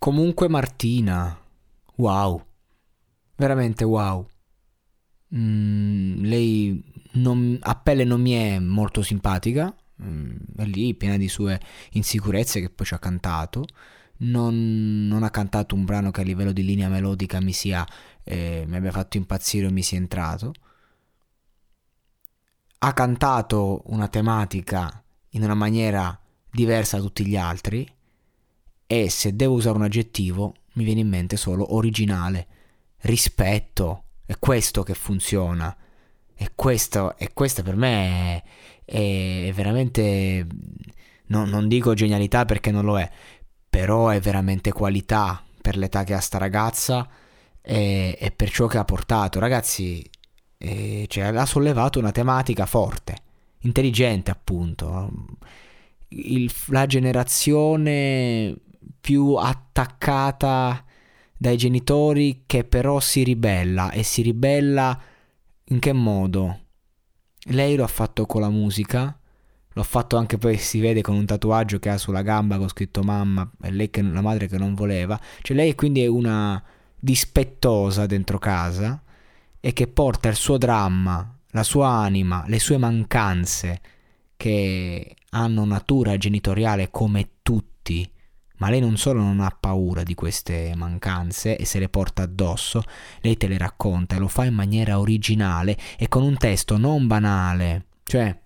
Comunque Martina, wow, veramente wow. Mm, lei non, a pelle non mi è molto simpatica, mm, è lì piena di sue insicurezze che poi ci ha cantato. Non, non, ha cantato un brano che a livello di linea melodica mi, sia, eh, mi abbia fatto impazzire o mi sia entrato. Ha cantato una tematica in una maniera diversa da tutti gli altri e se devo usare un aggettivo mi viene in mente solo originale, rispetto, è questo che funziona. E questo, e questo per me è, è veramente, no, non dico genialità perché non lo è, però è veramente qualità per l'età che ha sta ragazza e, e per ciò che ha portato. Ragazzi, eh, cioè, ha sollevato una tematica forte, intelligente appunto. Il, la generazione più attaccata dai genitori che però si ribella e si ribella in che modo? Lei lo ha fatto con la musica, l'ho fatto anche poi si vede con un tatuaggio che ha sulla gamba con scritto mamma e lei che la madre che non voleva, cioè lei quindi è una dispettosa dentro casa e che porta il suo dramma, la sua anima, le sue mancanze che hanno natura genitoriale come tutti ma lei non solo non ha paura di queste mancanze e se le porta addosso, lei te le racconta e lo fa in maniera originale e con un testo non banale. Cioè,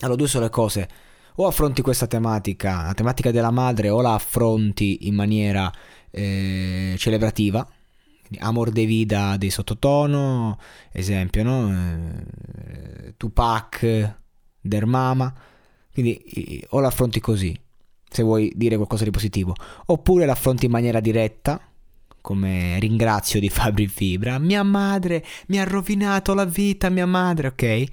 allora due sono le cose. O affronti questa tematica, la tematica della madre, o la affronti in maniera eh, celebrativa, Amor de Vida dei Sottotono, esempio, no? Eh, Tupac, Der Mama. Quindi o la affronti così, se vuoi dire qualcosa di positivo, oppure l'affronti in maniera diretta, come ringrazio di Fabri Fibra, mia madre mi ha rovinato la vita, mia madre, ok?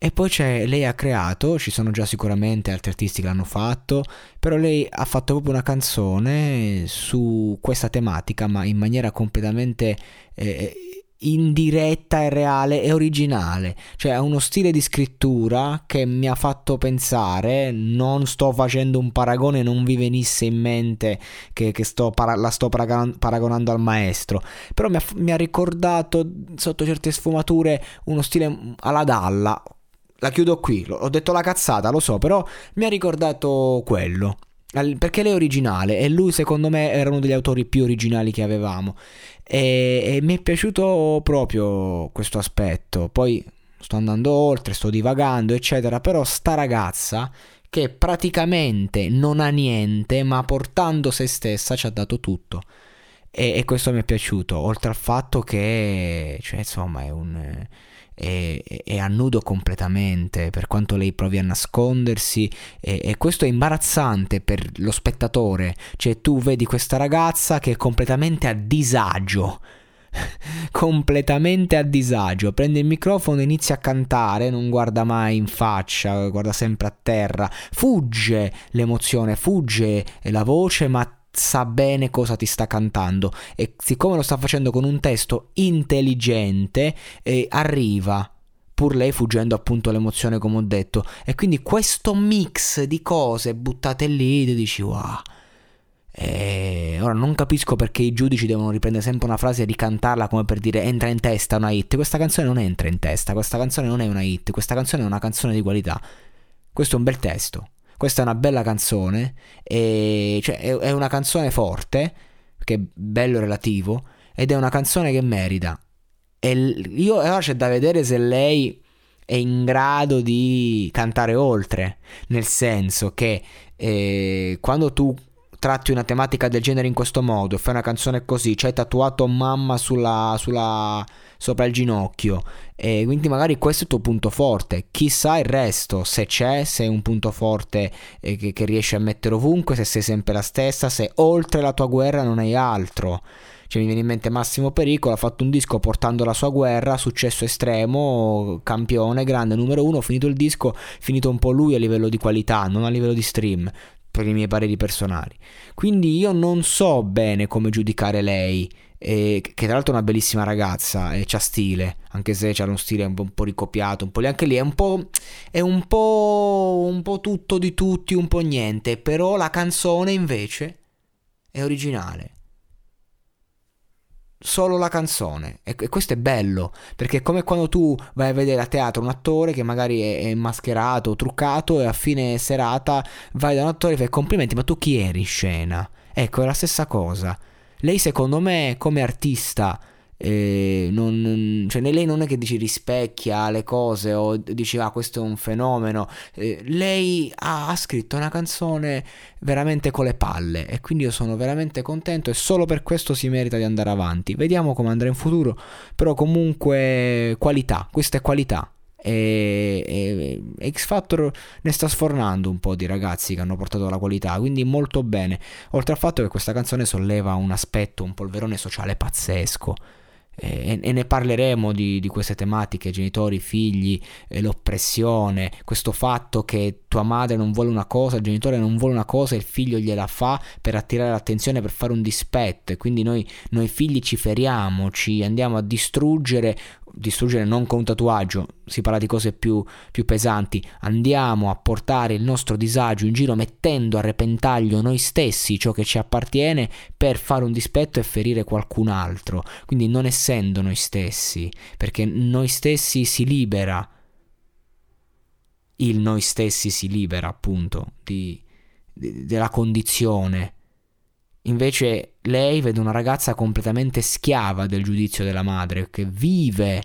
E poi c'è, lei ha creato, ci sono già sicuramente altri artisti che l'hanno fatto, però lei ha fatto proprio una canzone su questa tematica, ma in maniera completamente eh, indiretta e reale e originale, cioè ha uno stile di scrittura che mi ha fatto pensare, non sto facendo un paragone, non vi venisse in mente che, che sto para- la sto paragonando al maestro, però mi ha, mi ha ricordato sotto certe sfumature uno stile alla Dalla, la chiudo qui, ho detto la cazzata, lo so, però mi ha ricordato quello perché lei è originale e lui secondo me era uno degli autori più originali che avevamo. E, e mi è piaciuto proprio questo aspetto. Poi sto andando oltre sto divagando eccetera però sta ragazza che praticamente non ha niente ma portando se stessa ci ha dato tutto. E, e questo mi è piaciuto oltre al fatto che cioè insomma è un è, a nudo completamente, per quanto lei provi a nascondersi e, e, questo è imbarazzante per lo spettatore, cioè tu vedi questa ragazza che è completamente a disagio. completamente a disagio, prende il microfono inizia a cantare, non guarda mai in faccia, guarda sempre a terra, fugge l'emozione, fugge la voce, ma sa bene cosa ti sta cantando e siccome lo sta facendo con un testo intelligente eh, arriva pur lei fuggendo appunto l'emozione come ho detto e quindi questo mix di cose buttate lì ti dici wow e ora non capisco perché i giudici devono riprendere sempre una frase e ricantarla come per dire entra in testa una hit. Questa canzone non entra in testa, questa canzone non è una hit, questa canzone è una canzone di qualità. Questo è un bel testo. Questa è una bella canzone, e, cioè, è, una canzone forte, che è bello relativo, ed è una canzone che merita. E io allora c'è da vedere se lei è in grado di cantare oltre, nel senso che eh, quando tu tratti una tematica del genere in questo modo, fai una canzone così, c'hai tatuato mamma sulla, sulla, sopra il ginocchio, e quindi magari questo è il tuo punto forte, chissà il resto, se c'è, se è un punto forte eh, che, che riesci a mettere ovunque, se sei sempre la stessa, se oltre la tua guerra non hai altro. Cioè, mi viene in mente Massimo Pericolo, ha fatto un disco portando la sua guerra, successo estremo, campione, grande, numero uno, finito il disco, finito un po' lui a livello di qualità, non a livello di stream, per i miei pareri personali. Quindi io non so bene come giudicare lei, eh, che tra l'altro è una bellissima ragazza e c'ha stile, anche se c'ha uno stile un po', un po ricopiato, un po' lì, anche lì è un po', è un po', un po' tutto di tutti, un po' niente, però la canzone invece è originale solo la canzone e, questo è bello perché è come quando tu vai a vedere a teatro un attore che magari è, è mascherato, truccato e a fine serata vai da un attore e fai complimenti ma tu chi eri in scena? Ecco è la stessa cosa lei secondo me come artista eh, non, cioè lei non è che dici rispecchia le cose o dici ah questo è un fenomeno eh, lei ha, ha, scritto una canzone veramente con le palle e quindi io sono veramente contento e solo per questo si merita di andare avanti. Vediamo come andrà in futuro però comunque qualità questa è qualità. E, e, X Factor ne sta sfornando un po' di ragazzi che hanno portato la qualità, quindi molto bene. Oltre al fatto che questa canzone solleva un aspetto, un polverone sociale pazzesco e, e ne parleremo di, di, queste tematiche, genitori, figli, eh, l'oppressione, questo fatto che tua madre non vuole una cosa, il genitore non vuole una cosa e il figlio gliela fa per attirare l'attenzione, per fare un dispetto. E quindi noi, noi figli ci feriamo, ci andiamo a distruggere distruggere non con un tatuaggio, si parla di cose più, più, pesanti, andiamo a portare il nostro disagio in giro mettendo a repentaglio noi stessi ciò che ci appartiene per fare un dispetto e ferire qualcun altro, quindi non essendo noi stessi, perché noi stessi si libera, il noi stessi si libera appunto di, di, della condizione Invece lei vede una ragazza completamente schiava del giudizio della madre, che vive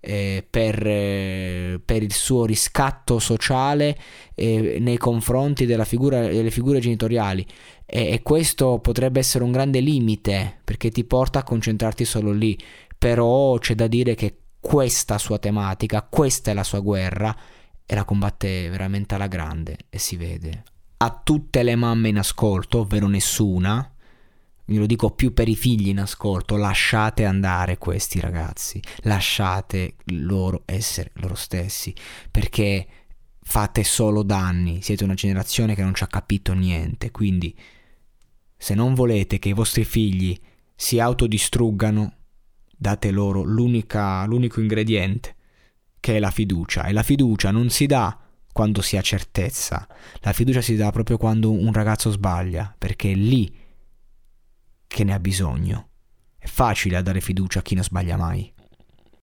eh, per, eh, per, il suo riscatto sociale eh, nei confronti figura, delle figure genitoriali. E, e questo potrebbe essere un grande limite perché ti porta a concentrarti solo lì. Però c'è da dire che questa sua tematica, questa è la sua guerra e la combatte veramente alla grande e si vede. A tutte le mamme in ascolto, ovvero nessuna, lo dico più per i figli in ascolto, lasciate andare questi ragazzi, lasciate loro essere loro stessi, perché fate solo danni, siete una generazione che non ci ha capito niente, quindi se non volete che i vostri figli si autodistruggano, date loro l'unico ingrediente, che è la fiducia, e la fiducia non si dà quando si ha certezza, la fiducia si dà proprio quando un ragazzo sbaglia, perché è lì che ne ha bisogno. È facile dare fiducia a chi non sbaglia mai.